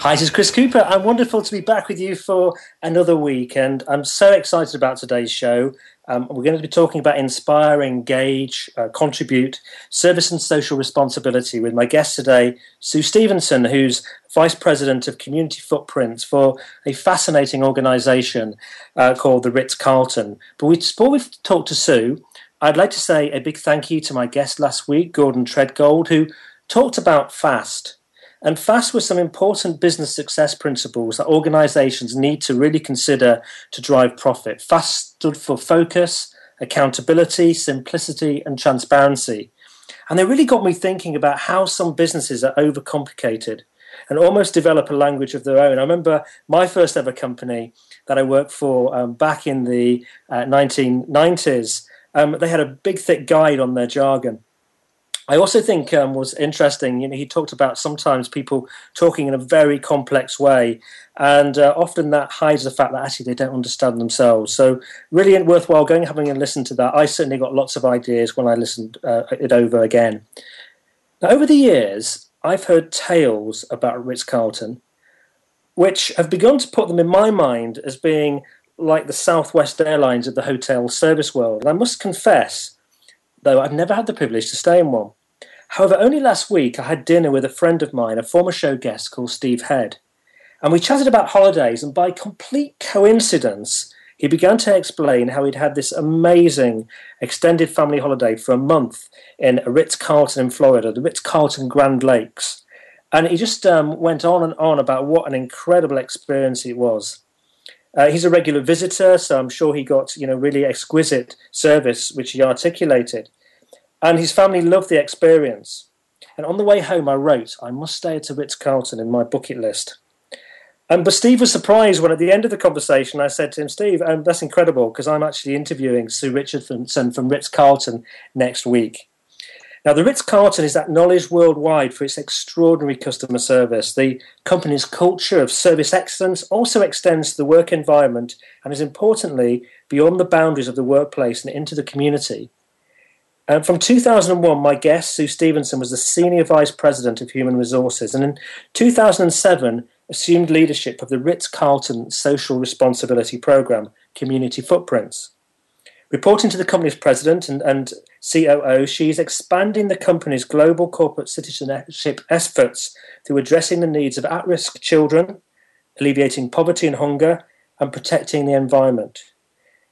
Hi, this is Chris Cooper. I'm wonderful to be back with you for another week, and I'm so excited about today's show. Um, we're going to be talking about inspire, engage, uh, contribute, service and social responsibility with my guest today, Sue Stephenson, who's Vice President of Community Footprints for a fascinating organisation uh, called the Ritz Carlton. But before we talk to Sue, I'd like to say a big thank you to my guest last week, Gordon Tredgold, who talked about FAST and FAST was some important business success principles that organizations need to really consider to drive profit. FAST stood for focus, accountability, simplicity, and transparency. And they really got me thinking about how some businesses are overcomplicated and almost develop a language of their own. I remember my first ever company that I worked for um, back in the uh, 1990s. Um, they had a big, thick guide on their jargon I also think um, was interesting. You know, he talked about sometimes people talking in a very complex way, and uh, often that hides the fact that actually they don't understand themselves. So, really worthwhile going having a listen to that. I certainly got lots of ideas when I listened uh, it over again. Now, over the years, I've heard tales about Ritz Carlton, which have begun to put them in my mind as being like the Southwest Airlines of the hotel service world. And I must confess, though I've never had the privilege to stay in one. However, only last week I had dinner with a friend of mine, a former show guest called Steve Head. And we chatted about holidays, and by complete coincidence, he began to explain how he'd had this amazing extended family holiday for a month in Ritz Carlton in Florida, the Ritz Carlton Grande Lakes. And he just um, went on and on about what an incredible experience it was. Uh, he's a regular visitor, so I'm sure he got you know really exquisite service, which he articulated. And his family loved the experience. And on the way home, I wrote, I must stay at a Ritz Carlton in my bucket list. And but Steve was surprised when at the end of the conversation I said to him, Steve, um, that's incredible because I'm actually interviewing Sue Richardson from Ritz Carlton next week. Now, the Ritz Carlton is acknowledged worldwide for its extraordinary customer service. The company's culture of service excellence also extends to the work environment and is importantly beyond the boundaries of the workplace and into the community. Um, from 2001, my guest, Sue Stephenson, was the Senior Vice President of Human Resources, and in 2007, assumed leadership of the Ritz Carlton Social Responsibility Program, Community Footprints. Reporting to the company's president and, and COO, she is expanding the company's global corporate citizenship efforts through addressing the needs of at risk children, alleviating poverty and hunger, and protecting the environment.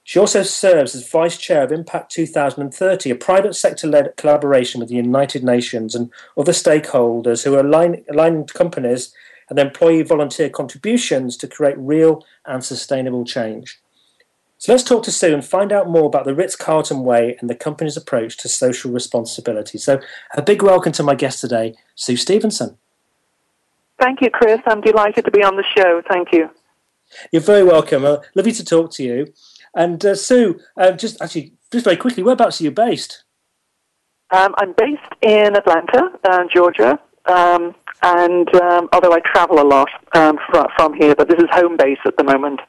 She also serves as vice chair of Impact 2030, a private sector led collaboration with the United Nations and other stakeholders who are align, aligning companies and employee volunteer contributions to create real and sustainable change. So let's talk to Sue and find out more about the Ritz Carlton Way and the company's approach to social responsibility. So, a big welcome to my guest today, Sue Stephenson. Thank you, Chris. I'm delighted to be on the show. Thank you. You're very welcome. Uh, lovely to talk to you. And uh, Sue, uh, just actually, just very quickly, whereabouts are you based? Um, I'm based in Atlanta, uh, Georgia, um, and um, although I travel a lot um, from, from here, but this is home base at the moment.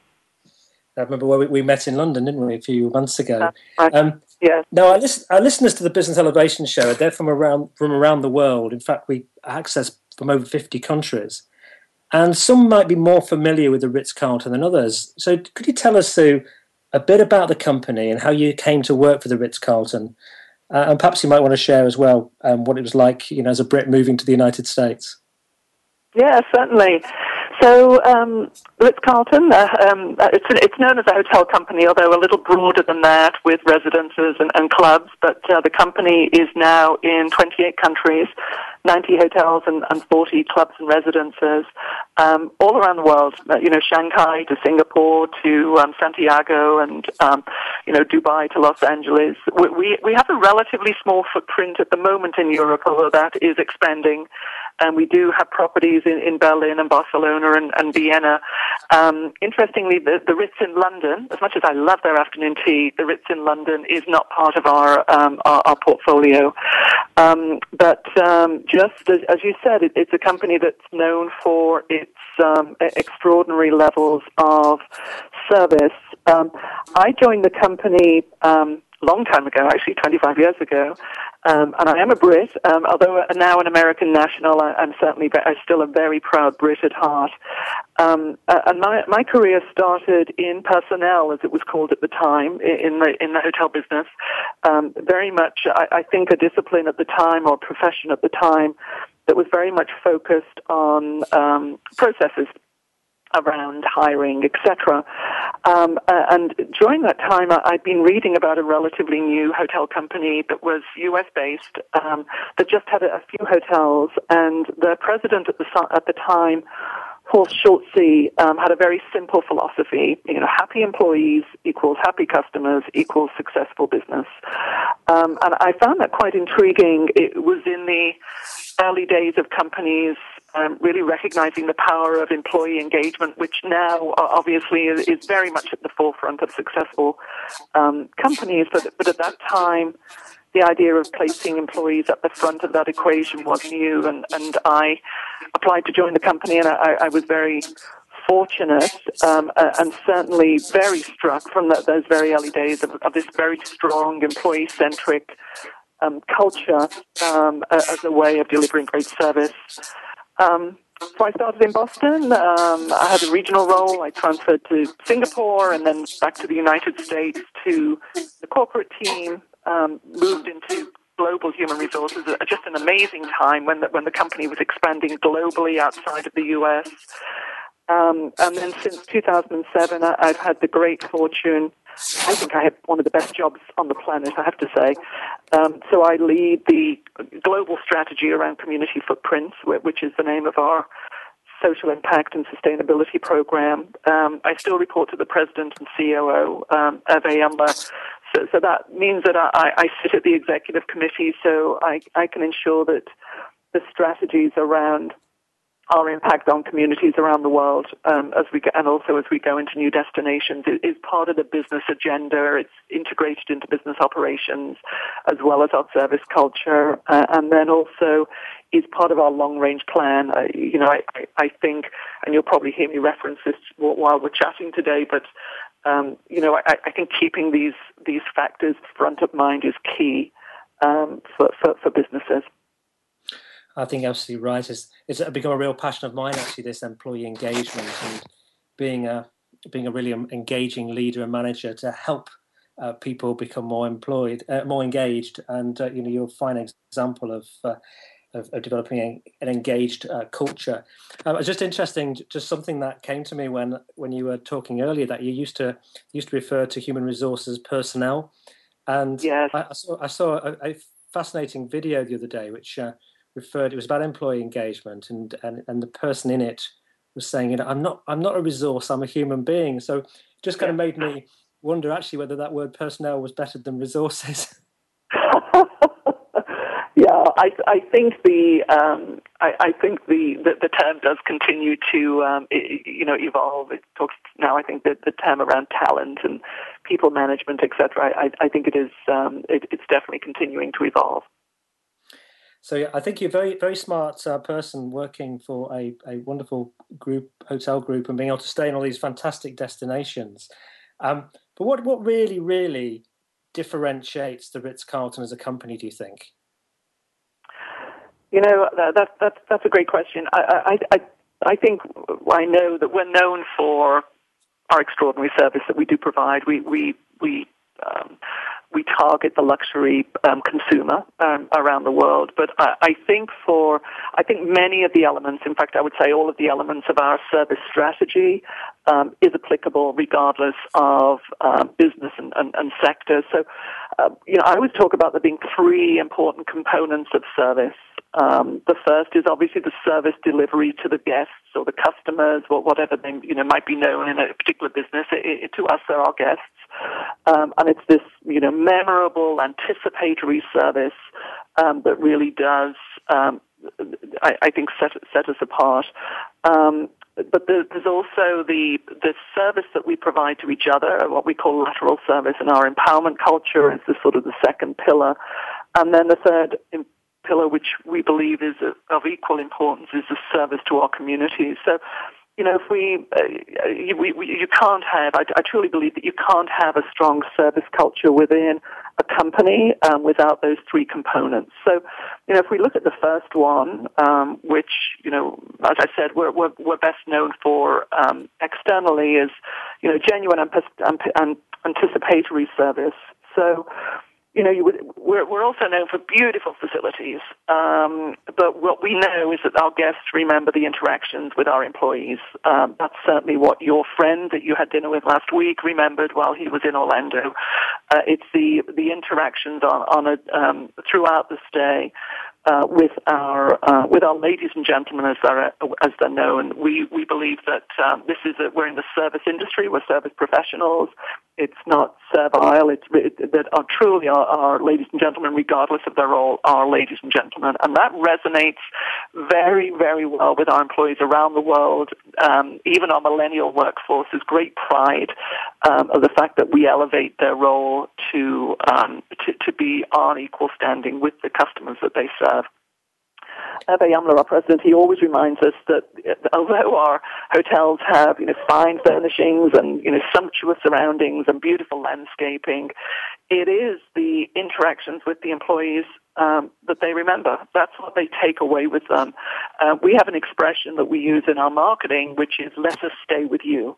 I remember where we, we met in London, didn't we, a few months ago? Right. Um, yes. Now, our, list, our, listeners to the Business Elevation Show, they're from around from around the world. In fact, we access from over 50 countries. And some might be more familiar with the Ritz Carlton than others. So, could you tell us, Sue, a bit about the company and how you came to work for the Ritz Carlton, Uh, and perhaps you might want to share as well um, what it was like, you know, as a Brit moving to the United States. Yeah, certainly. So um, Ritz Carlton, uh, um, uh, it's, it's known as a hotel company, although a little broader than that, with residences and, and clubs. But uh, the company is now in 28 countries, 90 hotels and, and 40 clubs and residences, um, all around the world. Uh, you know, Shanghai to Singapore to um, Santiago and um, you know Dubai to Los Angeles. We, we we have a relatively small footprint at the moment in Europe, although that is expanding and we do have properties in, in Berlin and Barcelona and, and Vienna. Um, interestingly, the, the Ritz in London, as much as I love their afternoon tea, the Ritz in London is not part of our um, our, our, portfolio. Um, but um, just as, as, you said, it, it's a company that's known for its um, extraordinary levels of service. Um, I joined the company long time ago, actually 25 years ago. Um, and I am a Brit, um, although now an American national. I, am certainly I'm still a very proud Brit at heart. Um, uh, and my my career started in personnel, as it was called at the time, in the in the hotel business. Um, very much, I, I think, a discipline at the time or profession at the time that was very much focused on um, processes around hiring, etc. Um, uh, and during that time, I, had been reading about a relatively new hotel company that was U.S. based um, that just had a, a, few hotels, and the president at the at the time. Horst Schulze um, had a very simple philosophy. You know, happy employees equals happy customers equals successful business. Um, and I found that quite intriguing. It was in the early days of companies um, really recognizing the power of employee engagement, which now obviously is, is, very much at the forefront of successful um, companies. But, but at that time, the idea of placing employees at the front of that equation was new, and, and I applied to join the company, and I, I was very fortunate um, and certainly very struck from the, those very early days of, of this very strong employee-centric um, culture um, as a way of delivering great service. Um, so I started in Boston. Um, I had a regional role. I transferred to Singapore and then back to the United States to the corporate team. Um, moved into global human resources just an amazing time when the, when the company was expanding globally outside of the U.S. Um, and then since 2007, I, I've had the great fortune I think I have one of the best jobs on the planet, I have to say. Um, so I lead the global strategy around community footprints, which is the name of our social impact and sustainability program. Um, I still report to the president and COO, um, Hervé So, so that means that I, I sit at the executive committee, so I, I can ensure that the strategies around our impact on communities around the world um, as we and also as we go into new destinations is part of the business agenda. It's integrated into business operations as well as our service culture, uh, and then also is part of our long range plan. Uh, you know, I, I, think, and you'll probably hear me reference this while we're chatting today, but um, you know, I, I, think keeping these these factors front of mind is key um, for, for, for businesses. I think absolutely right. It's, it's become a real passion of mine actually. This employee engagement and being a being a really engaging leader and manager to help uh, people become more employed, uh, more engaged, and uh, you know you're a fine example of. Uh, of, of, developing an engaged uh, culture. Um, it's just interesting, just something that came to me when when you were talking earlier that you used to used to refer to human resources personnel, and yes. I, I, saw I saw a, a, fascinating video the other day which uh, referred. It was about employee engagement, and and and the person in it was saying, you know, I'm not I'm not a resource. I'm a human being. So just kind of made me wonder actually whether that word personnel was better than resources. yeah, I I think the um, I, I think the, the, the term does continue to um, it, you know evolve. It talks now. I think that the term around talent and people management, etc. I, I think it is um, it, it's definitely continuing to evolve. So I think you're a very, very smart uh, person working for a, a wonderful group, hotel group, and being able to stay in all these fantastic destinations. Um, but what, what really, really differentiates the Ritz Carlton as a company? Do you think? You know, that, that, that's a great question. I, I, I, I think I know that we're known for our extraordinary service that we do provide. We, we, we um, we target the luxury um, consumer um, around the world. But I, I, think for I think many of the elements, in fact, I would say all of the elements of our service strategy um, is applicable regardless of um, business and, and, and, sector. So, uh, you know, I always talk about there being three important components of service. Um, the first is obviously the service delivery to the guests or the customers, or whatever they you know might be known in a particular business. It, it, to us, they're our guests, um, and it's this you know memorable, anticipatory service um, that really does. Um, I, I, think set set us apart. Um, but there's also the the service that we provide to each other, what we call lateral service, and our empowerment culture is the sort of the second pillar, and then the third pillar, which we believe is of equal importance, is the service to our communities. So you know, if we, uh, we, we, you can't have, I, I, truly believe that you can't have a strong service culture within a company um, without those three components. So, you know, if we look at the first one, um, which, you know, as I said, we're, we're, we're best known for um, externally is, you know, genuine and anticipatory service. So, you know, you would, we're, we're also known for beautiful facilities, um, but what we know is that our guests remember the interactions with our employees. Um, that's certainly what your friend that you had dinner with last week remembered while he was in Orlando. Uh, it's the the interactions on, on a, um, throughout the stay uh, with our uh, with our ladies and gentlemen, as they're as they're known. We we believe that um, this is a, we're in the service industry. We're service professionals. It's not servile. It's it, that are truly our, our ladies and gentlemen, regardless of their role, are ladies and gentlemen, and that resonates very very well with our employees around the world. Um, even our millennial workforce has great pride um, of the fact that we elevate their role to, um, to to be on equal standing with the customers that they serve. Humler, our president, he always reminds us that although our hotels have, you know, fine furnishings and, you know, sumptuous surroundings and beautiful landscaping, it is the interactions with the employees um, that they remember. That's what they take away with them. Uh, we have an expression that we use in our marketing, which is "let us stay with you."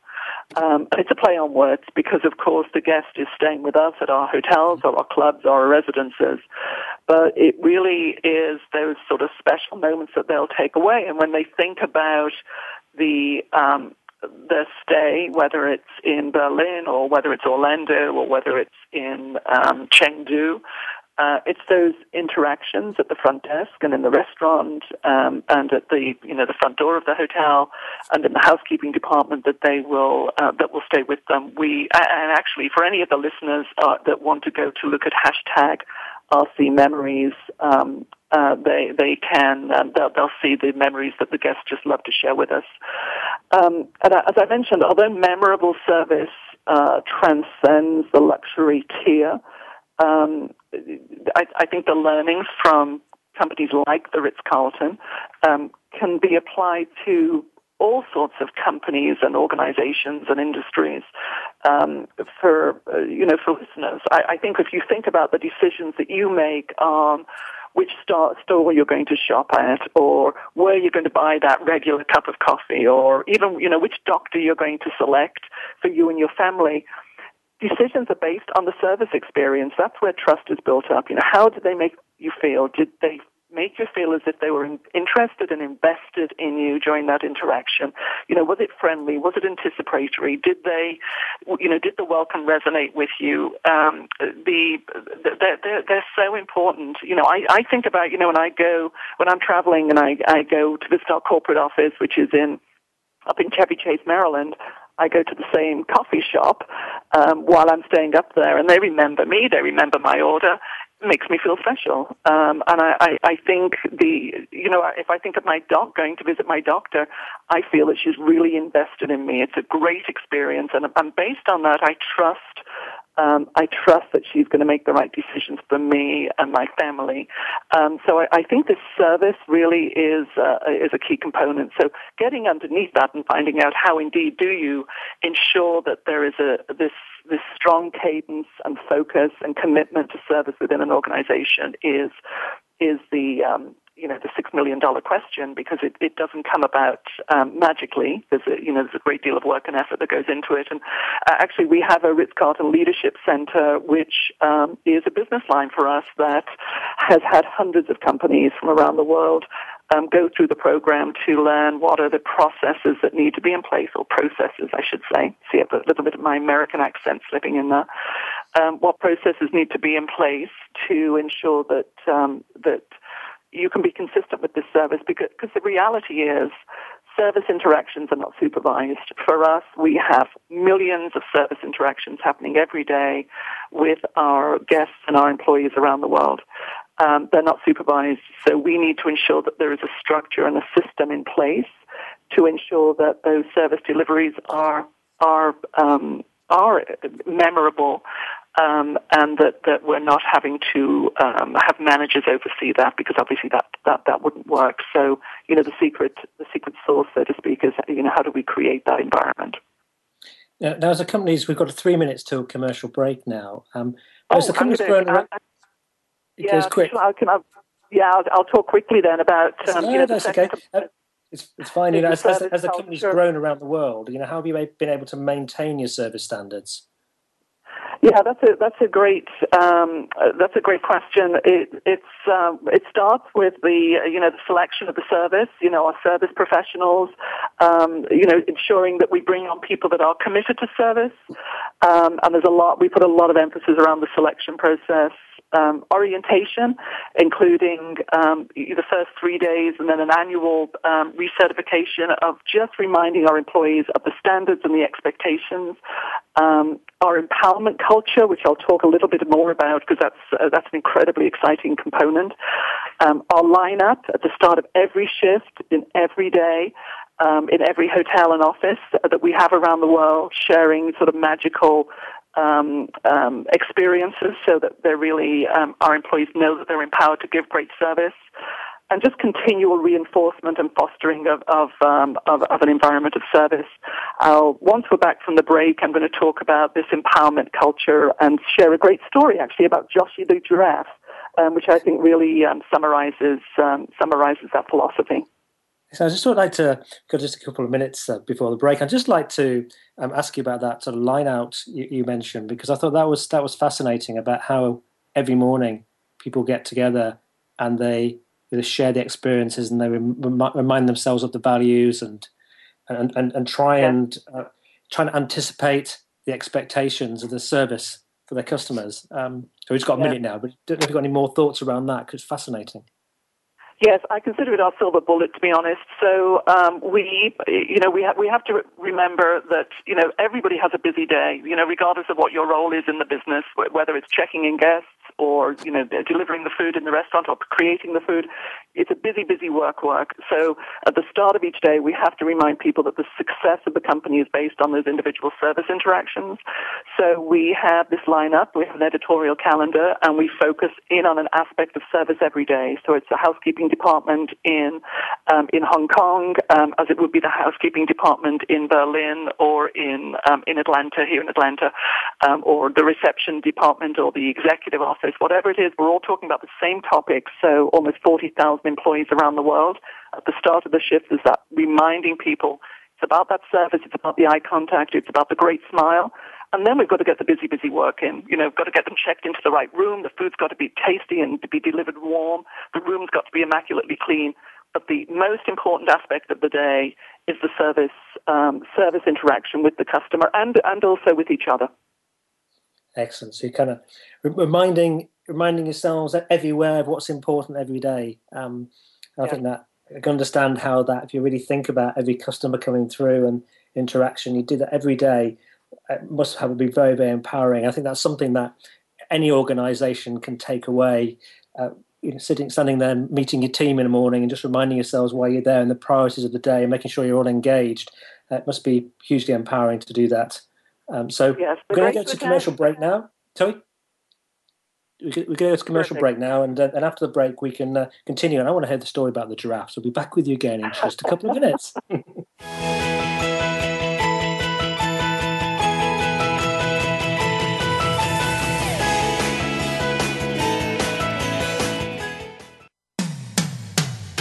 Um, it's a play on words because, of course, the guest is staying with us at our hotels or our clubs or our residences. But it really is those sort of special moments that they'll take away. And when they think about the um, their stay, whether it's in Berlin or whether it's Orlando or whether it's in um, Chengdu, uh, it's those interactions at the front desk and in the restaurant um, and at the you know the front door of the hotel and in the housekeeping department that they will uh, that will stay with them. We and actually for any of the listeners uh, that want to go to look at hashtag RC memories, um, uh, they they can um, they'll, they'll see the memories that the guests just love to share with us. Um, and as I mentioned, although memorable service uh, transcends the luxury tier um, I, I, think the learnings from companies like the Ritz Carlton um, can be applied to all sorts of companies and organizations and industries um, for uh, you know for listeners. I, I, think if you think about the decisions that you make on which store, store you're going to shop at, or where you're going to buy that regular cup of coffee, or even you know which doctor you're going to select for you and your family decisions are based on the service experience. That's where trust is built up. You know, how did they make you feel? Did they make you feel as if they were in, interested and invested in you during that interaction? You know, was it friendly? Was it anticipatory? Did they, you know, did the welcome resonate with you? Um, the they're, they're, they're so important. You know, I, I think about you know when I go when I'm traveling and I I go to the our corporate office, which is in up in Chevy Chase, Maryland. I go to the same coffee shop um, while I'm staying up there, and they remember me. They remember my order. Makes me feel special. Um, and I, I, I think the, you know, if I think of my doc going to visit my doctor, I feel that she's really invested in me. It's a great experience, and, and based on that, I trust um, I trust that she's going to make the right decisions for me and my family. Um, so I, I, think this service really is uh, is a key component. So getting underneath that and finding out how indeed do you ensure that there is a this this strong cadence and focus and commitment to service within an organization is is the um, you know, the six million dollar question because it, it doesn't come about um, magically. There's a, you know, there's a great deal of work and effort that goes into it. And uh, actually, we have a Ritz Carlton Leadership Center, which um, is a business line for us that has had hundreds of companies from around the world um, go through the program to learn what are the processes that need to be in place, or processes, I should say. See, a little bit of my American accent slipping in there. Um, what processes need to be in place to ensure that um, that you can be consistent with this service? Because because the reality is. Service interactions are not supervised. For us, we have millions of service interactions happening every day with our guests and our employees around the world um, they're not supervised. So we need to ensure that there is a structure and a system in place to ensure that those service deliveries are are um, are memorable, um, and that, that we're not having to um, have managers oversee that because obviously that, that that wouldn't work. So you know the secret the secret sauce, so to speak, is you know how do we create that environment. Now, now as a company, we've got three minutes till commercial break now. Um, as oh, the company's grown, I, it goes quick. I I, yeah, I'll, I'll, talk quickly then about. Um, yeah, you know, that's okay. Uh, it's, it's fine. You know, as, as, as the company's grown around the world, you know, how have you been able to maintain your service standards? Yeah, that's a that's a great um, that's a great question. It it's um, it starts with the you know the selection of the service. You know, our service professionals. Um, you know, ensuring that we bring on people that are committed to service. Um, and there's a lot we put a lot of emphasis around the selection process um, orientation, including um, the first three days and then an annual um, recertification of just reminding our employees of the standards and the expectations. Um, our empowerment culture, which I'll talk a little bit more about because that's uh, that's an incredibly exciting component. Um, our lineup at the start of every shift in every day. Um, in every hotel and office that we have around the world, sharing sort of magical um, um, experiences so that they're really, um, our employees know that they're empowered to give great service. And just continual reinforcement and fostering of, of, um, of, of an environment of service. Uh, once we're back from the break, I'm going to talk about this empowerment culture and share a great story actually about Joshie the giraffe, um, which I think really um, summarizes, summarizes that philosophy. So I just would like to go just a couple of minutes uh, before the break. I'd just like to um, ask you about that sort of line out you, you, mentioned because I thought that was that was fascinating about how every morning people get together and they, they share the experiences and they rem- remind themselves of the values and and and, and try yeah. and uh, try and anticipate the expectations of the service for their customers. Um, so we've got a yeah. minute now, but don't know if you've got any more thoughts around that because it's fascinating. Yes, I consider it our silver bullet, to be honest. So um, we, you know, we have we have to remember that you know everybody has a busy day. You know, regardless of what your role is in the business, whether it's checking in guests or you know delivering the food in the restaurant or creating the food. It's a busy, busy work work. So at the start of each day, we have to remind people that the success of the company is based on those individual service interactions. So we have this lineup, we have an editorial calendar, and we focus in on an aspect of service every day. So it's the housekeeping department in um, in Hong Kong, um, as it would be the housekeeping department in Berlin or in um, in Atlanta, here in Atlanta, um, or the reception department or the executive office whatever it is, we're all talking about the same topic. So almost 40,000 employees around the world. At the start of the shift is that reminding people it's about that service, it's about the eye contact, it's about the great smile. And then we've got to get the busy, busy work in. You know, we've got to get them checked into the right room. The food's got to be tasty and to be delivered warm. The room's got to be immaculately clean. But the most important aspect of the day is the service, um, service interaction with the customer and, and also with each other. Excellent. So you're kind of reminding reminding yourselves everywhere of what's important every day. Um, I yeah. think that I can understand how that if you really think about every customer coming through and interaction, you do that every day. It must have be very very empowering. I think that's something that any organisation can take away. Uh, you know, sitting, standing there, meeting your team in the morning, and just reminding yourselves why you're there and the priorities of the day, and making sure you're all engaged. Uh, it must be hugely empowering to do that. Um, so yes, we're going to go to commercial break now. Sorry? We're going to go to commercial Perfect. break now, and uh, and after the break we can uh, continue. And I want to hear the story about the giraffe. So we'll be back with you again in just a couple of minutes.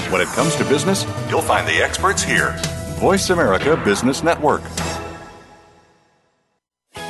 When it comes to business, you'll find the experts here. Voice America Business Network.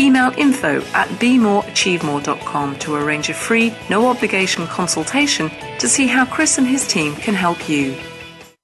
Email info at bemoreachievemore.com to arrange a free, no obligation consultation to see how Chris and his team can help you.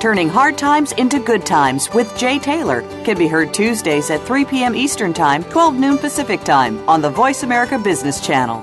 Turning Hard Times into Good Times with Jay Taylor can be heard Tuesdays at 3 p.m. Eastern Time, 12 noon Pacific Time on the Voice America Business Channel.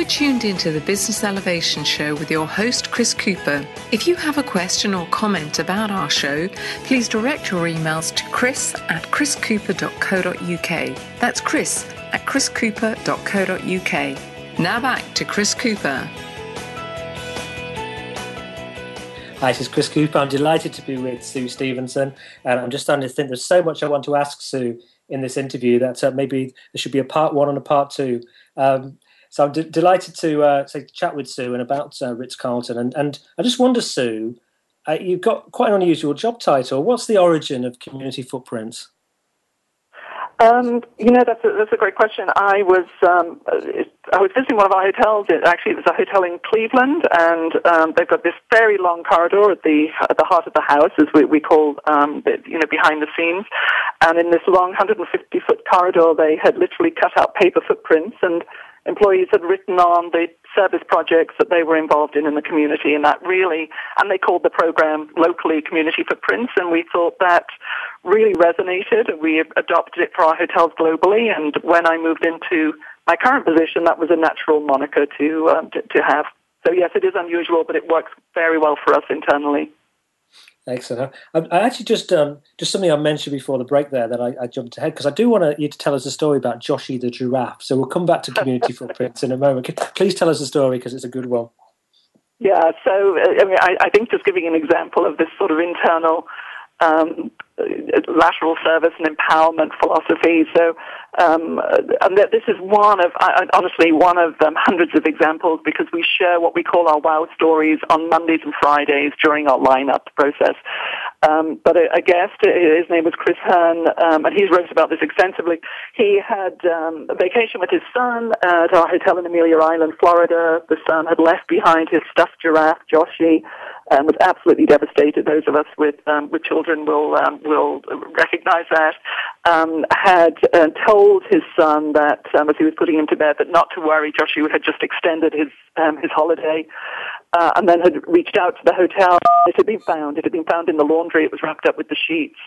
Are tuned into the Business Elevation Show with your host, Chris Cooper. If you have a question or comment about our show, please direct your emails to chris at chriscooper.co.uk. That's chris at chriscooper.co.uk. Now back to Chris Cooper. Hi, this is Chris Cooper. I'm delighted to be with Sue Stephenson, and I'm just starting to think there's so much I want to ask Sue in this interview that uh, maybe there should be a part one and a part two. Um, so I'm d- delighted to uh, to chat with Sue and about uh, Ritz Carlton, and and I just wonder, Sue, uh, you've got quite an unusual job title. What's the origin of Community Footprints? Um, you know, that's a, that's a great question. I was um, I was visiting one of our hotels. It, actually, it was a hotel in Cleveland, and um, they've got this very long corridor at the at the heart of the house, as we, we call um, you know behind the scenes. And in this long 150 foot corridor, they had literally cut out paper footprints and employees had written on the service projects that they were involved in in the community and that really and they called the program locally community footprints and we thought that really resonated. And we adopted it for our hotels globally and when I moved into my current position that was a natural moniker to um, to, to have. So yes it is unusual but it works very well for us internally Excellent. I, I actually just um, just something I mentioned before the break there that I, I jumped ahead because I do want you to tell us a story about Joshie the giraffe. So we'll come back to community footprints in a moment. Please tell us a story because it's a good one. Yeah. So I mean, I, I think just giving an example of this sort of internal um, lateral service and empowerment philosophy. So, um, and this is one of, honestly, one of um, hundreds of examples because we share what we call our wow stories on Mondays and Fridays during our lineup process. Um, but a, guest, his name was Chris Hurn, um, and he's wrote about this extensively. He had um, a vacation with his son at our hotel in Amelia Island, Florida. The son had left behind his stuffed giraffe, Joshie, and was absolutely devastated. Those of us with um, with children will um, will recognize that. Um, had uh, told his son that um, as he was putting him to bed that not to worry, Joshua had just extended his um, his holiday uh, and then had reached out to the hotel. It had been found. It had been found in the laundry. It was wrapped up with the sheets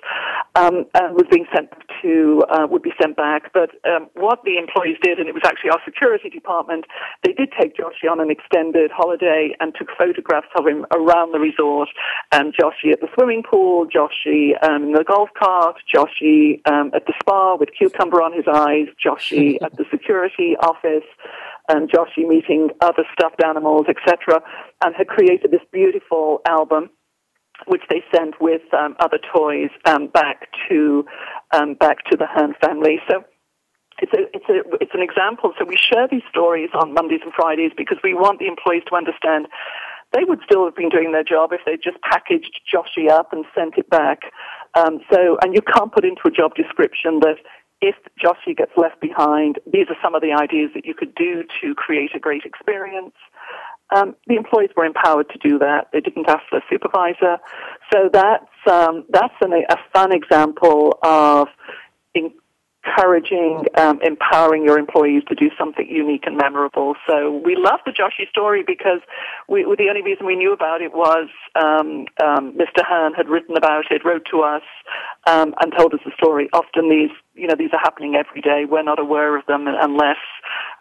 um, and was being sent to uh, would be sent back. But um, what the employees did, and it was actually our security department, they did take Joshie on an extended holiday and took photographs of him around the resort. And Joshie at the swimming pool, Joshie um, in the golf cart, Joshie um, at the spa with cucumber on his eyes, Joshie at the security office and Joshie meeting other stuffed animals, etc., and had created this beautiful album which they sent with um, other toys um, back to um, back to the Hurn family. So it's a, it's a, it's an example. So we share these stories on Mondays and Fridays because we want the employees to understand they would still have been doing their job if they just packaged Joshie up and sent it back. Um, so, and you can't put into a job description that if Joshie gets left behind, these are some of the ideas that you could do to create a great experience. Um, the employees were empowered to do that. They didn't ask for a supervisor. So that's, um, that's an, a fun example of in, encouraging, um, empowering your employees to do something unique and memorable. So we love the Joshie story because we, the only reason we knew about it was um, um, Mr. Hurn had written about it, wrote to us, um, and told us the story. Often these, you know, these are happening every day. We're not aware of them unless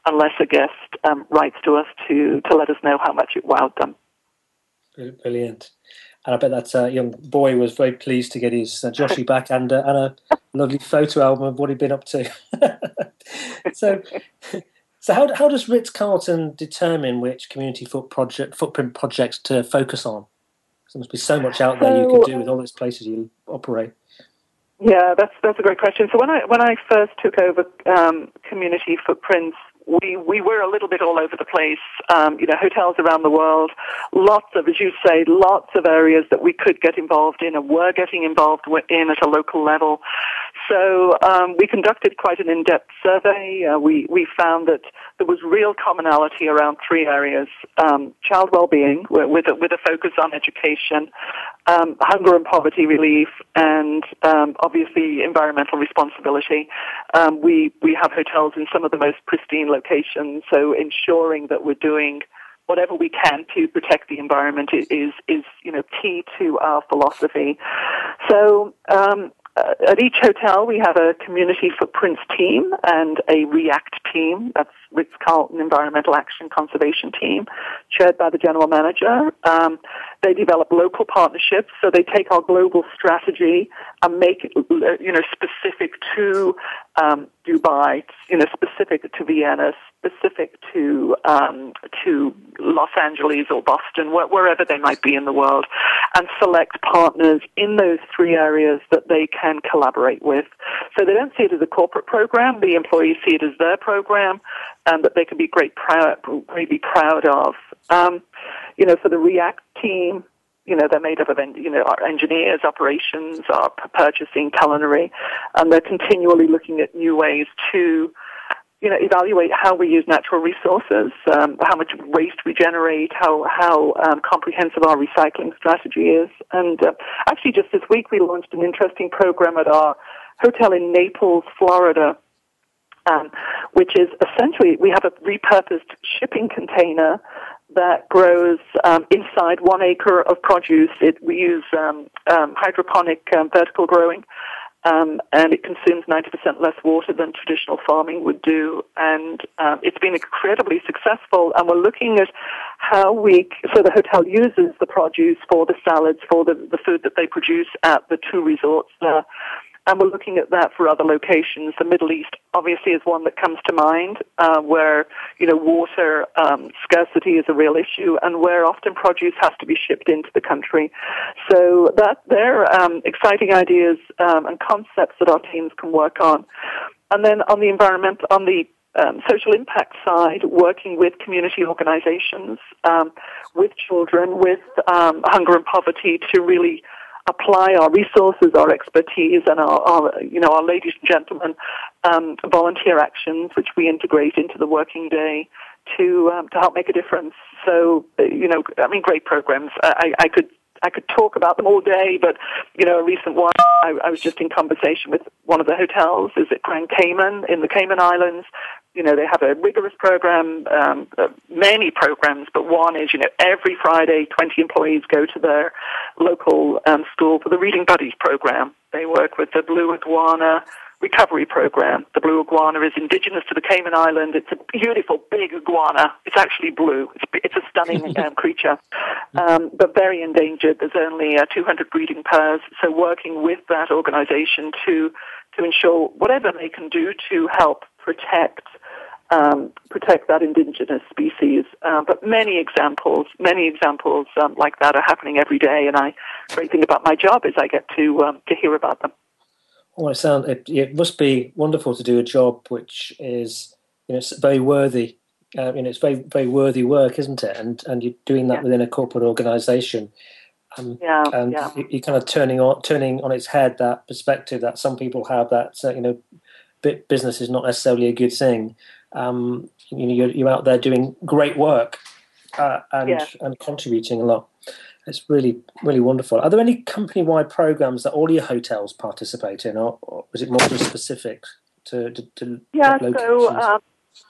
unless a guest um, writes to us to to let us know how much it wowed them. Brilliant. And I bet that uh, young boy was very pleased to get his uh, back and, uh, and a lovely photo album of what he'd been up to. so, so how, how does Ritz Carlton determine which community foot project, footprint projects to focus on? There must be so much out there you can do with all those places you operate. Yeah, that's that's a great question. So when I when I first took over um, community footprints we we were a little bit all over the place. Um, you know, hotels around the world, lots of, as you say, lots of areas that we could get involved in and were getting involved in at a local level. So um, we conducted quite an in-depth survey. Uh, we we found that there was real commonality around three areas: um, child well-being, with a, with a focus on education, um, hunger and poverty relief, and um, obviously environmental responsibility. Um, we we have hotels in some of the most pristine locations, so ensuring that we're doing whatever we can to protect the environment is is you know key to our philosophy. So um, uh, at each hotel, we have a community footprints team and a REACT team. That's Ritz Carlton Environmental Action Conservation Team, chaired by the general manager. Um, they develop local partnerships, so they take our global strategy and make it, you know, specific to um, Dubai, you know, specific to Vienna, specific to um, to Los Angeles or Boston, wh- wherever they might be in the world, and select partners in those three areas that they can collaborate with. So they don't see it as a corporate program; the employees see it as their program, and that they can be great proud, really proud of. Um, you know, for the React team, you know, they're made up of, you know, our engineers, operations, our purchasing, culinary, and they're continually looking at new ways to, you know, evaluate how we use natural resources, um, how much waste we generate, how how um, comprehensive our recycling strategy is. And uh, actually, just this week we launched an interesting program at our hotel in Naples, Florida, um, which is essentially we have a repurposed shipping container that grows um, inside one acre of produce. It, we use um, um, hydroponic um, vertical growing, um, and it consumes 90% less water than traditional farming would do. And it's been incredibly successful. And we're looking at how we, so the hotel uses the produce for the salads, for the, the food that they produce at the two resorts there and we're looking at that for other locations. The Middle East obviously is one that comes to mind, uh, where you know water um, scarcity is a real issue, and where often produce has to be shipped into the country. So that they're um, exciting ideas um, and concepts that our teams can work on. And then on the environment, on the um, social impact side, working with community organizations, um, with children, with um, hunger and poverty to really apply our resources, our expertise, and our, our you know, our ladies and gentlemen um, volunteer actions, which we integrate into the working day to um, to help make a difference. So, uh, you know, I mean, great programs. I, I could I could talk about them all day, but you know, a recent one, I, I was just in conversation with one of the hotels, is it Grand Cayman in the Cayman Islands, you know, they have a rigorous program, um, uh, many programs, but one is, you know, every Friday, 20 employees go to their local um, school for the Reading Buddies program. They work with the Blue Iguana recovery program. The blue iguana is indigenous to the Cayman Island. It's a beautiful big iguana. It's actually blue. It's, it's a stunning um, creature, um, but very endangered. There's only uh, 200 breeding pairs. So working with that organization to to ensure whatever they can do to help protect um, protect that indigenous species. Uh, but many examples, many examples um, like that are happening every day. And I, great thing about my job is I get to um, to hear about them. Well, it sounds it, it, must be wonderful to do a job which is you know it's very worthy. Uh, you know, it's very very worthy work, isn't it? And and you're doing that yeah. within a corporate organisation. Um, yeah, and yeah. you're kind of turning on turning on its head that perspective that some people have that uh, you know business is not necessarily a good thing. Um, you know, you're, you're, out there doing great work uh, and yeah. and contributing a lot. It's really really wonderful. Are there any company wide programs that all your hotels participate in, or, or is it more specific to, to, to yeah? So. Um,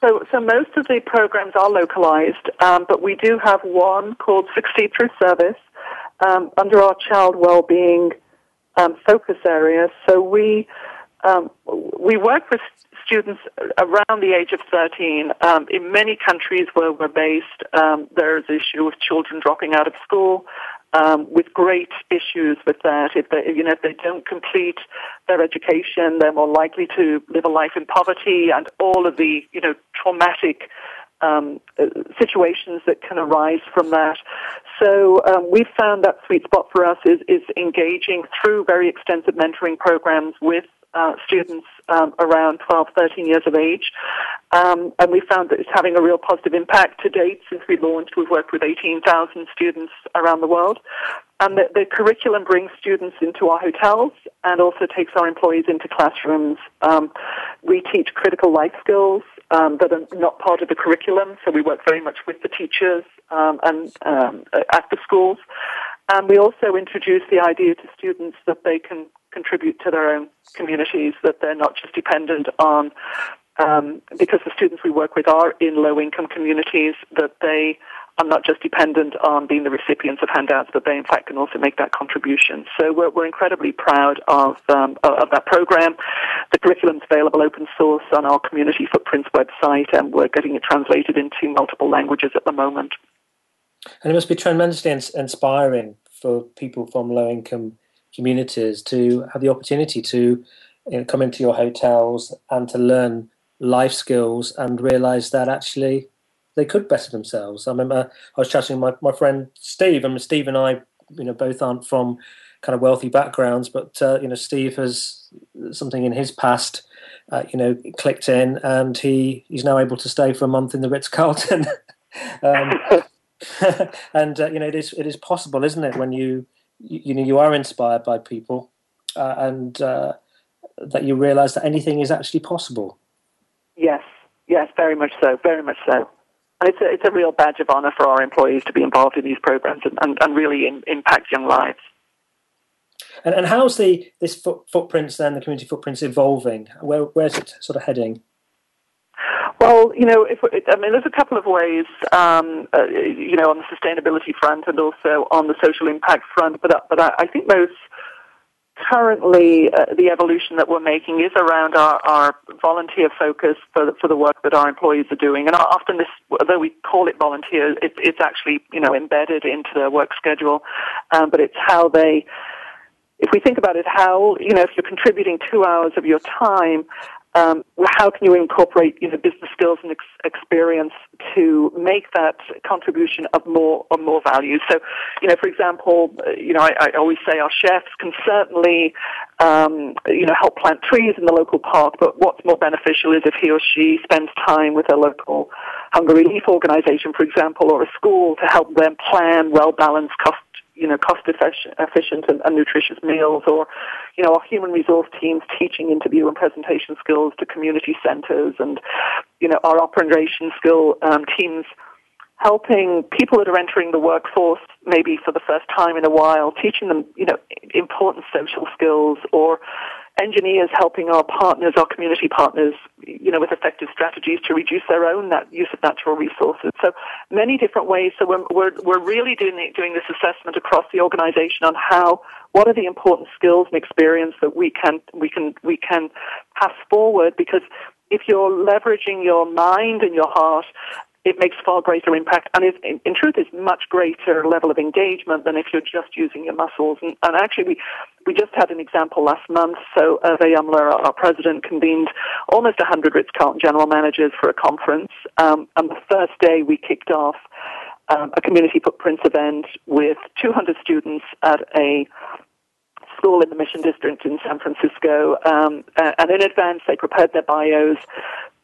so, so most of the programs are localized, um, but we do have one called Succeed Through Service, um, under our child well-being um, focus area. So we um, we work with students around the age of 13. Um, in many countries where we're based, um, there's issue of children dropping out of school. Um, with great issues with that. If they, you know, if they don't complete their education, they're more likely to live a life in poverty and all of the, you know, traumatic um, situations that can arise from that. So um, we've found that sweet spot for us is, is engaging through very extensive mentoring programs with uh, students um, around 12, 13 years of age. Um, and we found that it's having a real positive impact to date. Since we launched, we've worked with 18,000 students around the world. And the, the, curriculum brings students into our hotels and also takes our employees into classrooms. Um, we teach critical life skills um, that are not part of the curriculum, so we work very much with the teachers um, and um, at the schools. And we also introduce the idea to students that they can contribute to their own communities, that they're not just dependent on, um, because the students we work with are in low income communities, that they are not just dependent on being the recipients of handouts, but they in fact can also make that contribution. So we're, we're incredibly proud of, um, of that program. The curriculum's available open source on our Community Footprints website, and we're getting it translated into multiple languages at the moment. And it must be tremendously inspiring for people from low income communities to have the opportunity to you know, come into your hotels and to learn life skills and realize that actually they could better themselves. I remember I was chatting with my, my friend Steve, and Steve and I, you know, both aren't from kind of wealthy backgrounds, but uh, you know, Steve has something in his past, uh, you know, clicked in, and he he's now able to stay for a month in the Ritz Carlton. um, and uh, you know, it is it is possible, isn't it, when you you, you know you are inspired by people, uh, and uh, that you realise that anything is actually possible. Yes, yes, very much so, very much so. And it's a, it's a real badge of honour for our employees to be involved in these programs and, and, and really in, impact young lives. And, and how's the this foot, footprints then, the community footprints evolving? Where, where's it sort of heading? Well, you know, if, I mean, there's a couple of ways, um, uh, you know, on the sustainability front and also on the social impact front. But, uh, but I, I think most currently uh, the evolution that we're making is around our, our volunteer focus for the, for the work that our employees are doing. And often this, although we call it volunteer, it, it's actually, you know, embedded into their work schedule. Um, but it's how they, if we think about it, how, you know, if you're contributing two hours of your time, um, how can you incorporate you know business skills and ex- experience to make that contribution of more of more value? So, you know, for example, uh, you know, I, I always say our chefs can certainly um, you know help plant trees in the local park, but what's more beneficial is if he or she spends time with a local hunger relief organization, for example, or a school to help them plan well balanced cost you know, cost efficient and, and, nutritious meals, or, you know, our human resource teams teaching interview and presentation skills to community centres, and, you know, our operation skill um, teams helping people that are entering the workforce maybe for the first time in a while, teaching them, you know, important social skills or engineers helping our partners, our community partners, you know, with effective strategies to reduce their own use of natural resources. So many different ways. So we're, we're, we're really doing, doing this assessment across the organization on how, what are the important skills and experience that we can, we can, we can pass forward because if you're leveraging your mind and your heart it makes far greater impact and is, in, in, truth is much greater level of engagement than if you're just using your muscles. And, and actually, we, we just had an example last month. So Hervé Humler, our president, convened almost 100 Ritz-Carlton general managers for a conference. Um, and the first day we kicked off um, a community footprints event with 200 students at a school in the Mission District in San Francisco. Um, and in advance, they prepared their bios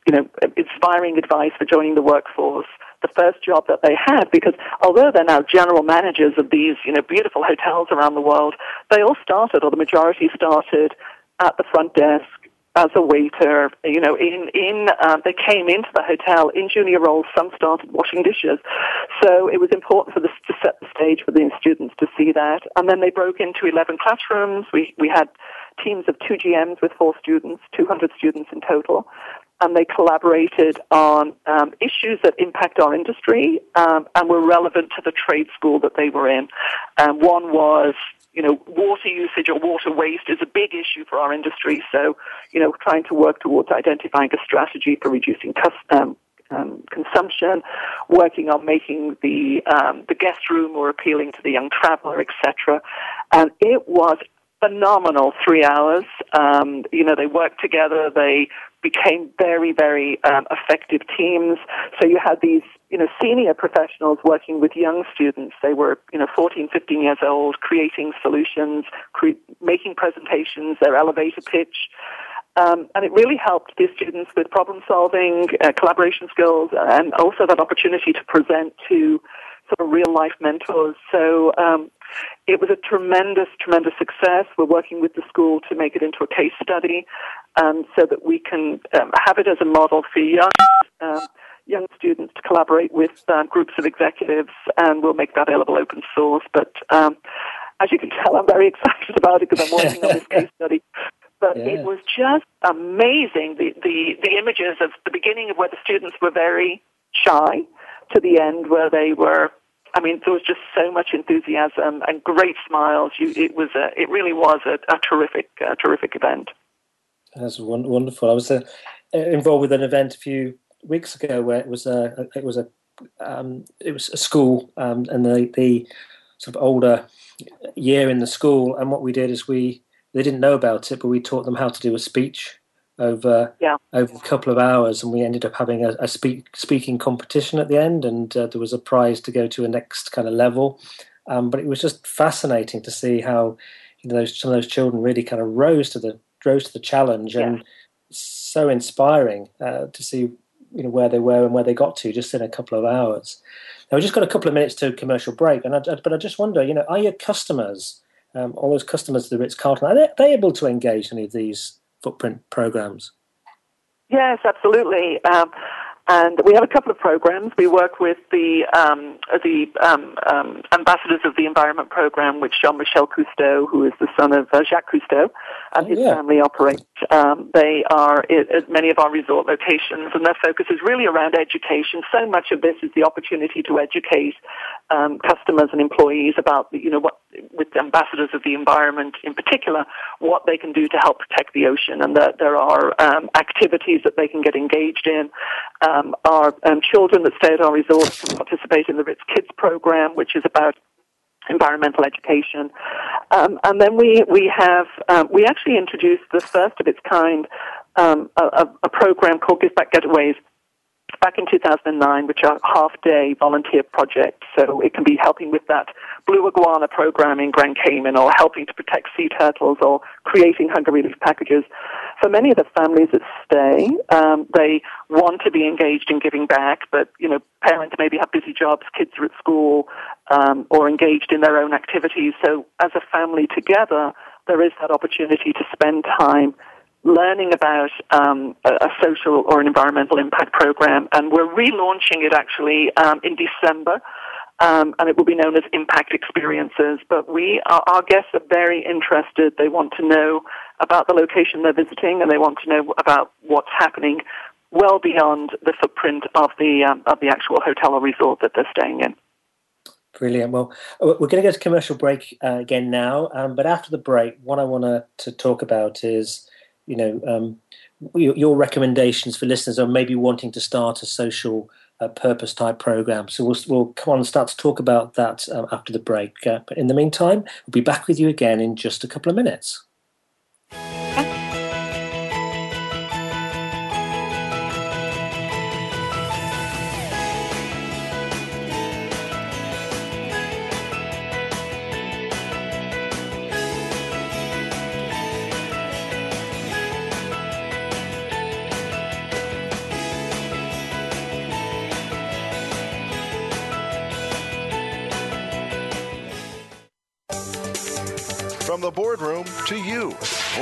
you know, inspiring advice for joining the workforce the first job that they had because although they're now general managers of these, you know, beautiful hotels around the world, they all started, or the majority started, at the front desk as a waiter. You know, in in uh, they came into the hotel in junior roles. Some started washing dishes, so it was important for this to set the stage for the students to see that. And then they broke into eleven classrooms. We we had teams of two GMs with four students, two hundred students in total. And they collaborated on um, issues that impact our industry um, and were relevant to the trade school that they were in. Um, one was you know, water usage or water waste is a big issue for our industry. So, you know, trying to work towards identifying a strategy for reducing custom, um, consumption, working on making the um, the guest room more appealing to the young traveler, etc. And it was phenomenal three hours. Um, you know, they worked together. They became very, very um, effective teams. So you had these, you know, senior professionals working with young students. They were, you know, 14, 15 years old, creating solutions, cre- making presentations, their elevator pitch. Um, and it really helped these students with problem solving, uh, collaboration skills, and also that opportunity to present to sort of real life mentors. So um, it was a tremendous, tremendous success. We're working with the school to make it into a case study um, so that we can um, have it as a model for young, um, young students to collaborate with uh, groups of executives, and we'll make that available open source. But um, as you can tell, I'm very excited about it because I'm working on this case study. But yeah. it was just amazing the, the, the images of the beginning of where the students were very shy to the end where they were I mean, there was just so much enthusiasm and great smiles. You, it was, a, it really was a, a terrific, a terrific event. That's wonderful. I was uh, involved with an event a few weeks ago where it was a, it was a, um, it was a school, um, and the the sort of older year in the school. And what we did is we they didn't know about it, but we taught them how to do a speech over yeah. over a couple of hours, and we ended up having a, a speak, speaking competition at the end, and uh, there was a prize to go to a next kind of level. Um, but it was just fascinating to see how you know those, some of those children really kind of rose to the rose to the challenge, yeah. and so inspiring uh, to see you know where they were and where they got to just in a couple of hours. Now we've just got a couple of minutes to commercial break, and I, but I just wonder, you know, are your customers, um, all those customers of the Ritz Carlton, are they, are they able to engage any of these footprint programs? Yes, absolutely. Um, and we have a couple of programs. We work with the um, the um, um, ambassadors of the environment program, which Jean-Michel Cousteau, who is the son of uh, Jacques Cousteau, and oh, his yeah. family operate. Um, they are at many of our resort locations, and their focus is really around education. So much of this is the opportunity to educate um, customers and employees about, you know, what with ambassadors of the environment in particular, what they can do to help protect the ocean, and that there are um, activities that they can get engaged in. Um, our um, children that stay at our resorts can participate in the Ritz Kids program, which is about environmental education. Um, and then we, we have, um, we actually introduced the first of its kind, um, a, a, program called Give Back Getaways back in 2009, which are half-day volunteer projects. So it can be helping with that blue iguana program in Grand Cayman or helping to protect sea turtles or creating hunger relief packages. For many of the families that stay, um, they want to be engaged in giving back, but, you know, parents maybe have busy jobs, kids are at school, um, or engaged in their own activities. So as a family together, there is that opportunity to spend time learning about um, a, social or an environmental impact program, and we're relaunching it actually um, in December. Um, and it will be known as Impact Experiences. But we, our, our, guests are very interested. They want to know about the location they're visiting, and they want to know about what's happening well beyond the footprint of the um, of the actual hotel or resort that they're staying in. Brilliant. Well, we're going to go to commercial break uh, again now, um, but after the break, what I want to talk about is you know um, your, your, recommendations for listeners are maybe wanting to start a social uh, purpose type program. So we'll, we'll come on and start to talk about that um, after the break. Uh, but in the meantime, we'll be back with you again in just a couple of minutes.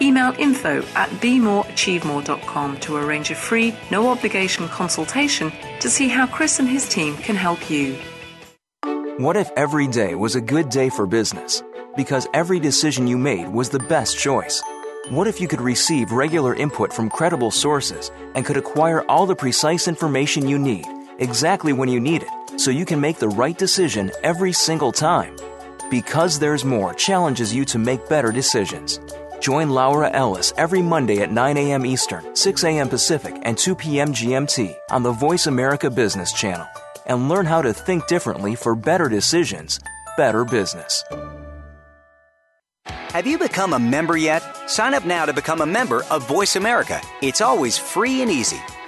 Email info at bemoreachievemore.com to arrange a free, no obligation consultation to see how Chris and his team can help you. What if every day was a good day for business? Because every decision you made was the best choice. What if you could receive regular input from credible sources and could acquire all the precise information you need exactly when you need it so you can make the right decision every single time? Because There's More challenges you to make better decisions. Join Laura Ellis every Monday at 9 a.m. Eastern, 6 a.m. Pacific, and 2 p.m. GMT on the Voice America Business Channel and learn how to think differently for better decisions, better business. Have you become a member yet? Sign up now to become a member of Voice America. It's always free and easy.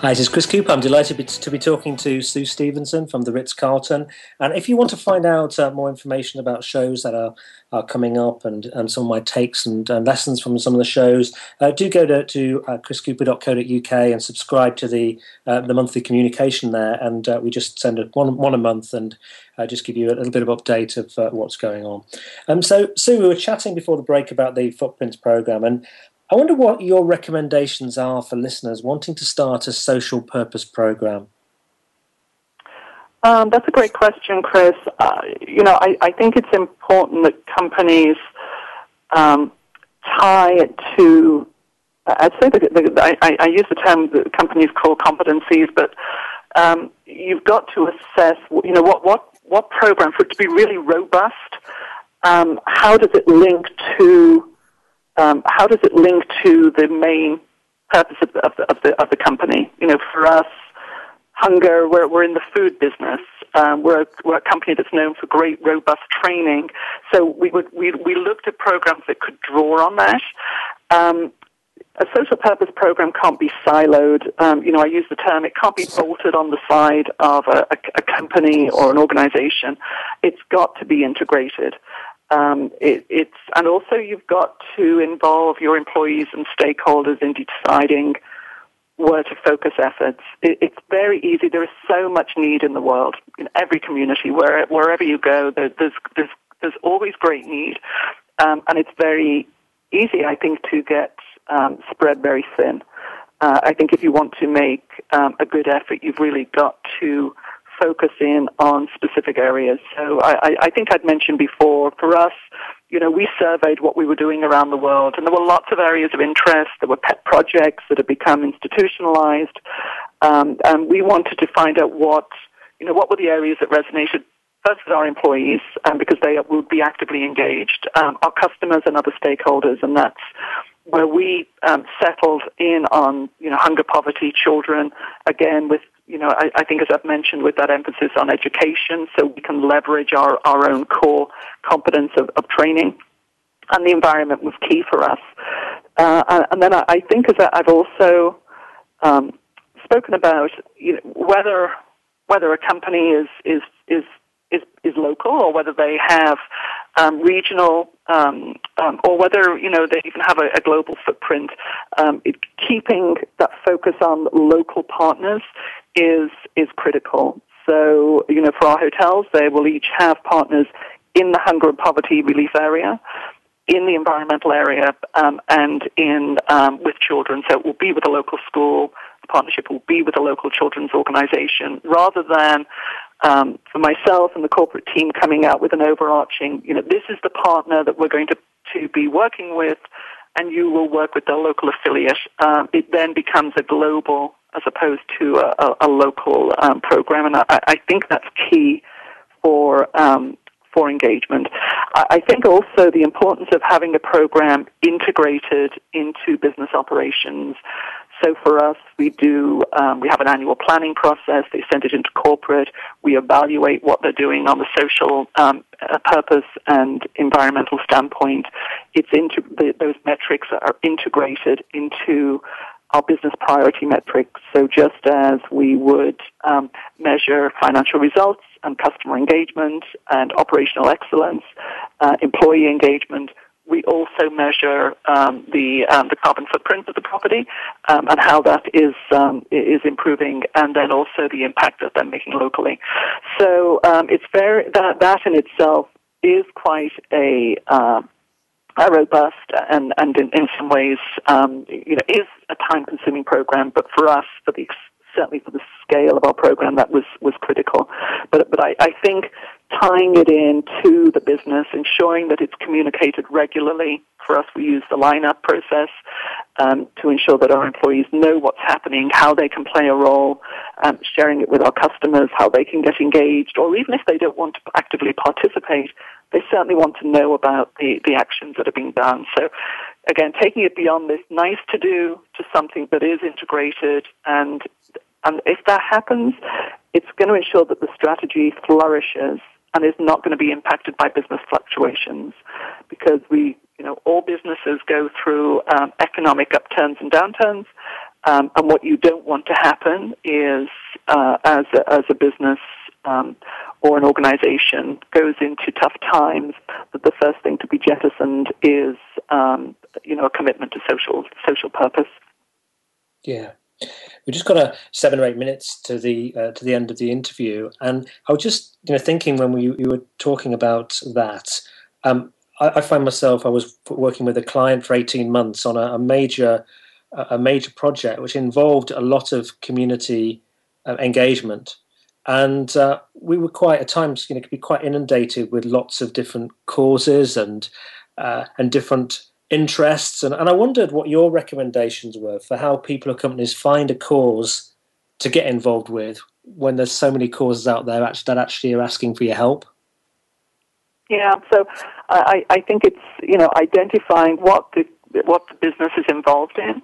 Hi, this is Chris Cooper. I'm delighted to be talking to Sue Stephenson from the Ritz Carlton. And if you want to find out uh, more information about shows that are, are coming up and, and some of my takes and, and lessons from some of the shows, uh, do go to, to uh, chriscooper.co.uk and subscribe to the uh, the monthly communication there. And uh, we just send it one, one a month and uh, just give you a little bit of update of what's going on. Um, so, Sue, we were chatting before the break about the Footprints program, and I wonder what your recommendations are for listeners wanting to start a social purpose program. Um, that's a great question, Chris. Uh, you know, I, I, think it's important that companies um, tie it to. I'd say that the, I, I, use the term that companies call competencies, but um, you've got to assess. You know, what what what program for it to be really robust. Um, how does it link to um, how does it link to the main purpose of the, of the, of the, of the company? You know, for us, hunger, we're, we're in the food business. Um, we're, a, we're a company that's known for great, robust training. So we, would, we, we looked at programs that could draw on that. Um, a social purpose program can't be siloed. Um, you know, I use the term, it can't be bolted on the side of a, a, a company or an organization. It's got to be integrated. Um, it, it's and also you've got to involve your employees and stakeholders in deciding where to focus efforts. It, it's very easy. There is so much need in the world, in every community, where, wherever you go, there, there's, there's, there's always great need. Um, and it's very easy, I think, to get um, spread very thin. Uh, I think if you want to make um, a good effort, you've really got to focus in on specific areas. So I, I think I'd mentioned before, for us, you know, we surveyed what we were doing around the world, and there were lots of areas of interest. There were pet projects that had become institutionalized, um, and we wanted to find out what, you know, what were the areas that resonated first with our employees, um, because they would be actively engaged, um, our customers and other stakeholders, and that's where we um, settled in on, you know, hunger, poverty, children, again with you know, I, I, think as I've mentioned with that emphasis on education, so we can leverage our, our own core competence of, of training. And the environment was key for us. Uh, and then I, I, think as I've also um, spoken about you know, whether whether a company is is is is, is local or whether they have um, regional, um, um, or whether you know they even have a, a global footprint. Um, it, keeping that focus on local partners is is critical. So you know, for our hotels, they will each have partners in the hunger and poverty relief area in the environmental area um, and in um, with children. So it will be with a local school. The partnership will be with a local children's organisation, rather than um, for myself and the corporate team coming out with an overarching. You know, this is the partner that we're going to to be working with, and you will work with the local affiliate. Um, it then becomes a global as opposed to a, a, a local um, program, and I, I think that's key for um, for engagement. I think also the importance of having a program integrated into business operations. So for us, we do, um, we have an annual planning process. They send it into corporate. We evaluate what they're doing on the social um, uh, purpose and environmental standpoint. It's into those metrics are integrated into our business priority metrics. So just as we would um, measure financial results and customer engagement and operational excellence, uh, employee engagement, we also measure um, the um, the carbon footprint of the property um, and how that is um, is improving, and then also the impact that they're making locally. So um, it's very that that in itself is quite a uh, a robust and, and in, in some ways, you know, is a time-consuming program. But for us, for the certainly for the scale of our program, that was was critical. But but I, I think tying it in to the business, ensuring that it's communicated regularly. For us, we use the lineup process um, to ensure that our employees know what's happening, how they can play a role, um, sharing it with our customers, how they can get engaged, or even if they don't want to actively participate, they certainly want to know about the, the actions that are being done. So again, taking it beyond this nice to do to something that is integrated and and if that happens, it's going to ensure that the strategy flourishes and is not going to be impacted by business fluctuations because we, you know, all businesses go through um, economic upturns and downturns. Um, and what you don't want to happen is, uh, as a, as a business um, or an organization goes into tough times, that the first thing to be jettisoned is, um, you know, a commitment to social social purpose. Yeah. We've just got a seven or eight minutes to the uh, to the end of the interview, and I was just you know thinking when we you were talking about that. Um, I, I find myself I was working with a client for eighteen months on a, a major a major project which involved a lot of community uh, engagement and uh, we were quite at times you know could be quite inundated with lots of different causes and uh, and different interests. And, and i wondered what your recommendations were for how people or companies find a cause to get involved with when there's so many causes out there actually that actually are asking for your help. Yeah so i, I think it's you know identifying what the what the business is involved in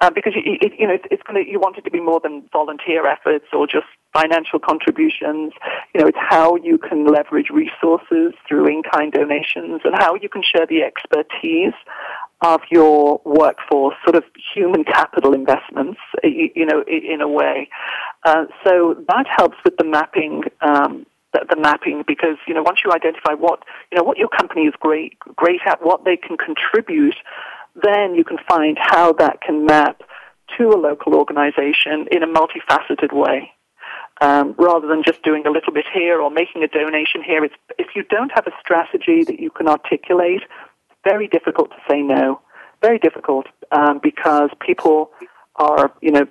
uh, because you, it, you know it's going to you want it to be more than volunteer efforts or just financial contributions. You know, it's how you can leverage resources through in-kind donations and how you can share the expertise of your workforce, sort of human capital investments, you know, in a way. Uh, so that helps with the mapping um, the, mapping because you know once you identify what you know what your company is great great at, what they can contribute, then you can find how that can map to a local organization in a multifaceted way. Um, rather than just doing a little bit here or making a donation here, if you don't have a strategy that you can articulate, very difficult to say no. Very difficult um, because people are, you know,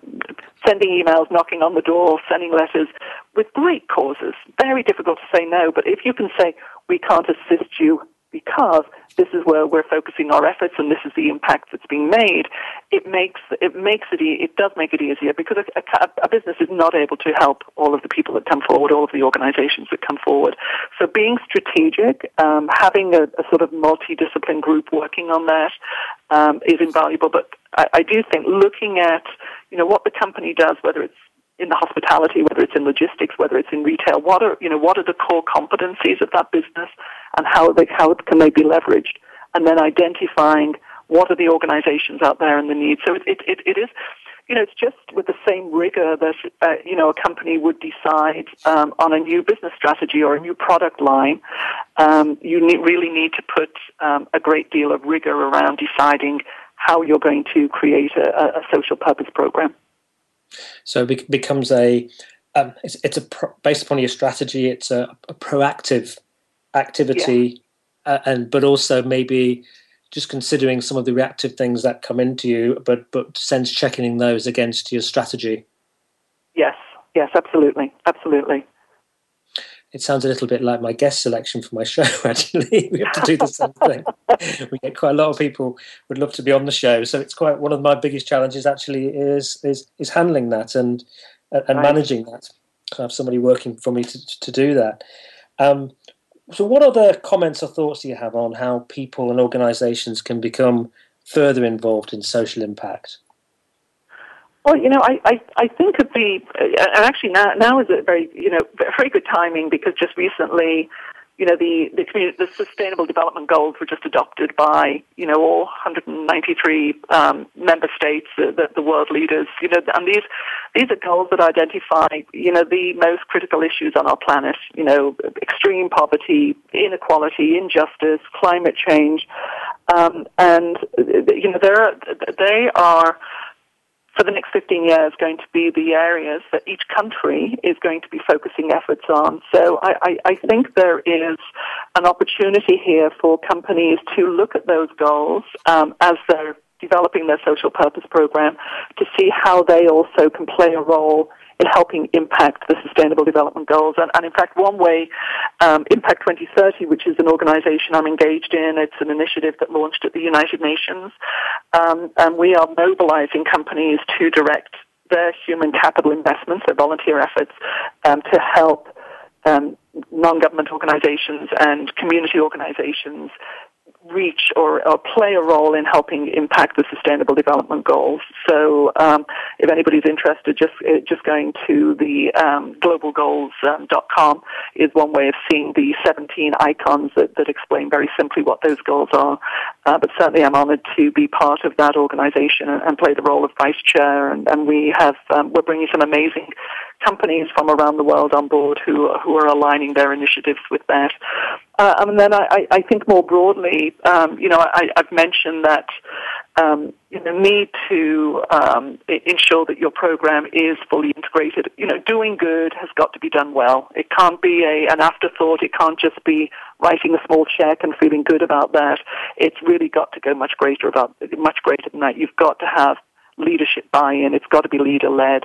sending emails, knocking on the door, sending letters with great causes. Very difficult to say no. But if you can say, we can't assist you because this is where we're focusing our efforts and this is the impact that's being made, it makes it makes it it does make it easier because a, a, a, business is not able to help all of the people that come forward, all of the organisations that come forward. So being strategic, um, having a, a, sort of multidiscipline group working on that um, is invaluable. But I, I do think looking at you know what the company does, whether it's in the hospitality, whether it's in logistics, whether it's in retail, what are you know what are the core competencies of that business, and how they how can they be leveraged, and then identifying what are the organisations out there and the needs. So it, it, it is, you know, it's just with the same rigor that uh, you know a company would decide um, on a new business strategy or a new product line. Um, you really need to put um, a great deal of rigor around deciding how you're going to create a, a social purpose program. So it becomes a um, it's, it's, a pro- based upon your strategy. It's a, a proactive activity, yeah. uh, and but also maybe just considering some of the reactive things that come into you, but but sense checking those against your strategy. Yes, yes, absolutely, absolutely. It sounds a little bit like my guest selection for my show. Actually, we have to do the same thing. we get quite a lot of people would love to be on the show, so it's quite one of my biggest challenges. Actually, is is is handling that and and right. managing that. I have somebody working for me to to do that. Um, so, what other comments or thoughts do you have on how people and organisations can become further involved in social impact? Well, you know, I, I, I think of the, and actually now, now is a very, you know, very good timing because just recently you know, the, the, the Sustainable Development Goals were just adopted by, you know, all 193 um, member states, uh, the, the, world leaders, you know, and these, these are goals that identify, you know, the most critical issues on our planet, you know, extreme poverty, inequality, injustice, climate change, um, and, you know, there they are for the next 15 years going to be the areas that each country is going to be focusing efforts on. So I, I, I, think there is an opportunity here for companies to look at those goals um, as they're developing their social purpose program to see how they also can play a role in helping impact the Sustainable Development Goals. And, and in fact, one way, um, Impact 2030, which is an organization I'm engaged in, it's an initiative that launched at the United Nations, um, and we are mobilizing companies to direct their human capital investments, their volunteer efforts, um, to help um, non-government organizations and community organizations reach or, or, play a role in helping impact the Sustainable Development Goals. So, um, if anybody's interested, just uh, just going to the um, globalgoals.com um, is one way of seeing the 17 icons that, that explain very simply what those goals are. Uh, but certainly, I'm honoured to be part of that organisation and, and, play the role of vice chair. And, and we have um, we're bringing some amazing companies from around the world on board who who are aligning their initiatives with that. Uh, and then I, I think more broadly, um, you know, I, I've mentioned that um, you know, need to um, ensure that your program is fully integrated. You know, doing good has got to be done well. It can't be a, an afterthought. It can't just be writing a small check and feeling good about that. It's really got to go much greater about much greater than that. You've got to have leadership buy-in. It's got to be leader-led,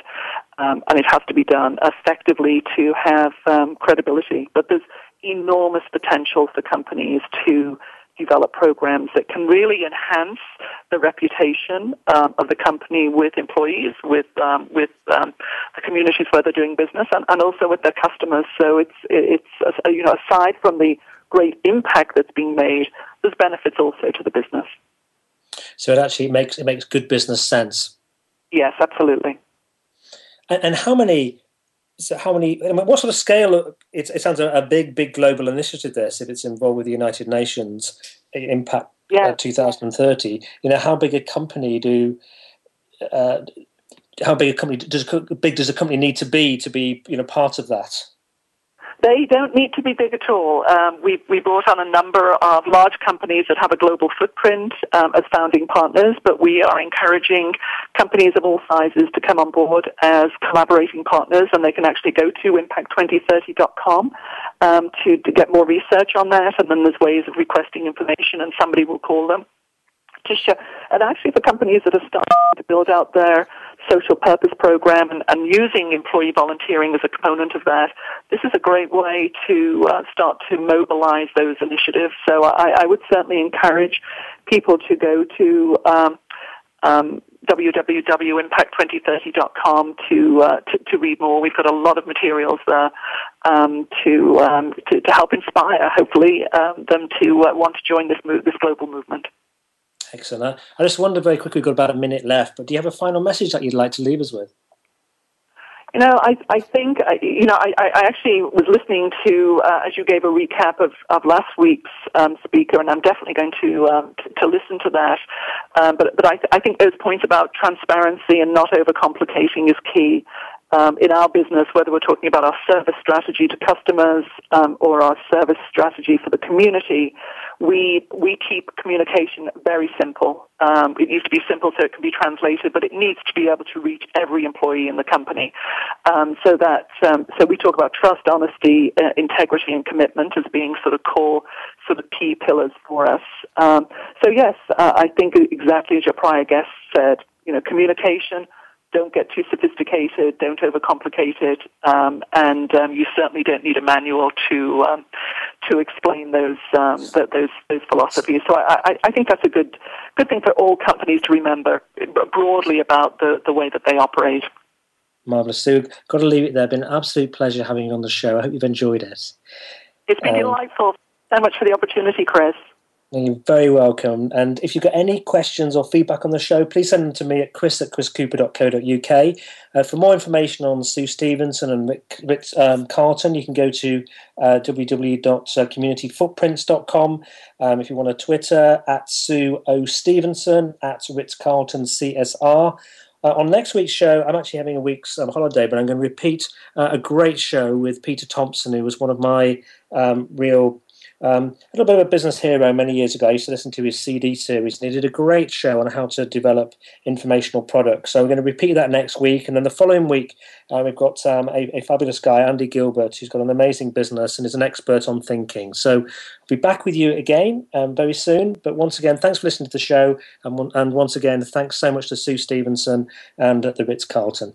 um, and it has to be done effectively to have um, credibility. But there's enormous potential for companies to develop programs that can really enhance the reputation um, of the company with employees, with um, with um, the communities where they're doing business, and, and also with their customers. So it's it's you know aside from the great impact that's being made, there's benefits also to the business. So it actually makes it makes good business sense. Yes, absolutely. And, and how many so how many I mean, what sort of scale it, it sounds a, a, big big global initiative this if it's involved with the united nations impact yeah. uh, 2030 you know how big a company do uh, how big a company does big does a company need to be to be you know part of that they don't need to be big at all. Um, we, we brought on a number of large companies that have a global footprint um, as founding partners, but we are encouraging companies of all sizes to come on board as collaborating partners, and they can actually go to impact2030.com um, to, to get more research on that, and then there's ways of requesting information, and somebody will call them to show, and actually for companies that are starting to build out their social purpose program and, and using employee volunteering as a component of that, this is a great way to uh, start to mobilize those initiatives. So I, I, would certainly encourage people to go to um, um, www.impact2030.com to, uh, to, to read more. We've got a lot of materials there um, to, um, to, to help inspire, hopefully, um, them to uh, want to join this move, this global movement. Excellent. I just wonder very quickly, we've got about a minute left, but do you have a final message that you'd like to leave us with? You know, I, I think, you know, I, I actually was listening to, uh, as you gave a recap of, of last week's um, speaker, and I'm definitely going to, um, to, listen to that. Um, but but I, I think those points about transparency and not overcomplicating is key um, in our business, whether we're talking about our service strategy to customers um, or our service strategy for the community, we we keep communication very simple. Um, it needs to be simple so it can be translated, but it needs to be able to reach every employee in the company. Um, so that um, so we talk about trust, honesty, uh, integrity, and commitment as being sort of core, sort of key pillars for us. Um, so yes, uh, I think exactly as your prior guest said, you know, communication don't get too sophisticated, don't overcomplicate it, um, and um, you certainly don't need a manual to um, to explain those, um, those those philosophies. So I, I, think that's a good good thing for all companies to remember broadly about the, the way that they operate. Marvelous, Sue. Got to leave it there. Been an absolute pleasure having you on the show. I hope you've enjoyed it. It's been um, delightful. So much for the opportunity, Chris. You're very welcome. And if you've got any questions or feedback on the show, please send them to me at chris at chriscooper.co.uk. Uh, for more information on Sue Stephenson and Rick, Rick um, Carlton, you can go to uh, www.communityfootprints.com. Um, if you want a Twitter, at Sue O. Stephenson, at Ritz Carlton CSR. Uh, on next week's show, I'm actually having a week's um, holiday, but I'm going to repeat uh, a great show with Peter Thompson, who was one of my um, real um, a little bit of a business hero many years ago. I used to listen to his CD series, and he did a great show on how to develop informational products. So we're going to repeat that next week, and then the following week uh, we've got um, a, a, fabulous guy, Andy Gilbert, who's got an amazing business and is an expert on thinking. So I'll be back with you again um, very soon. But once again, thanks for listening to the show, and, and once again, thanks so much to Sue Stephenson and the Ritz Carlton.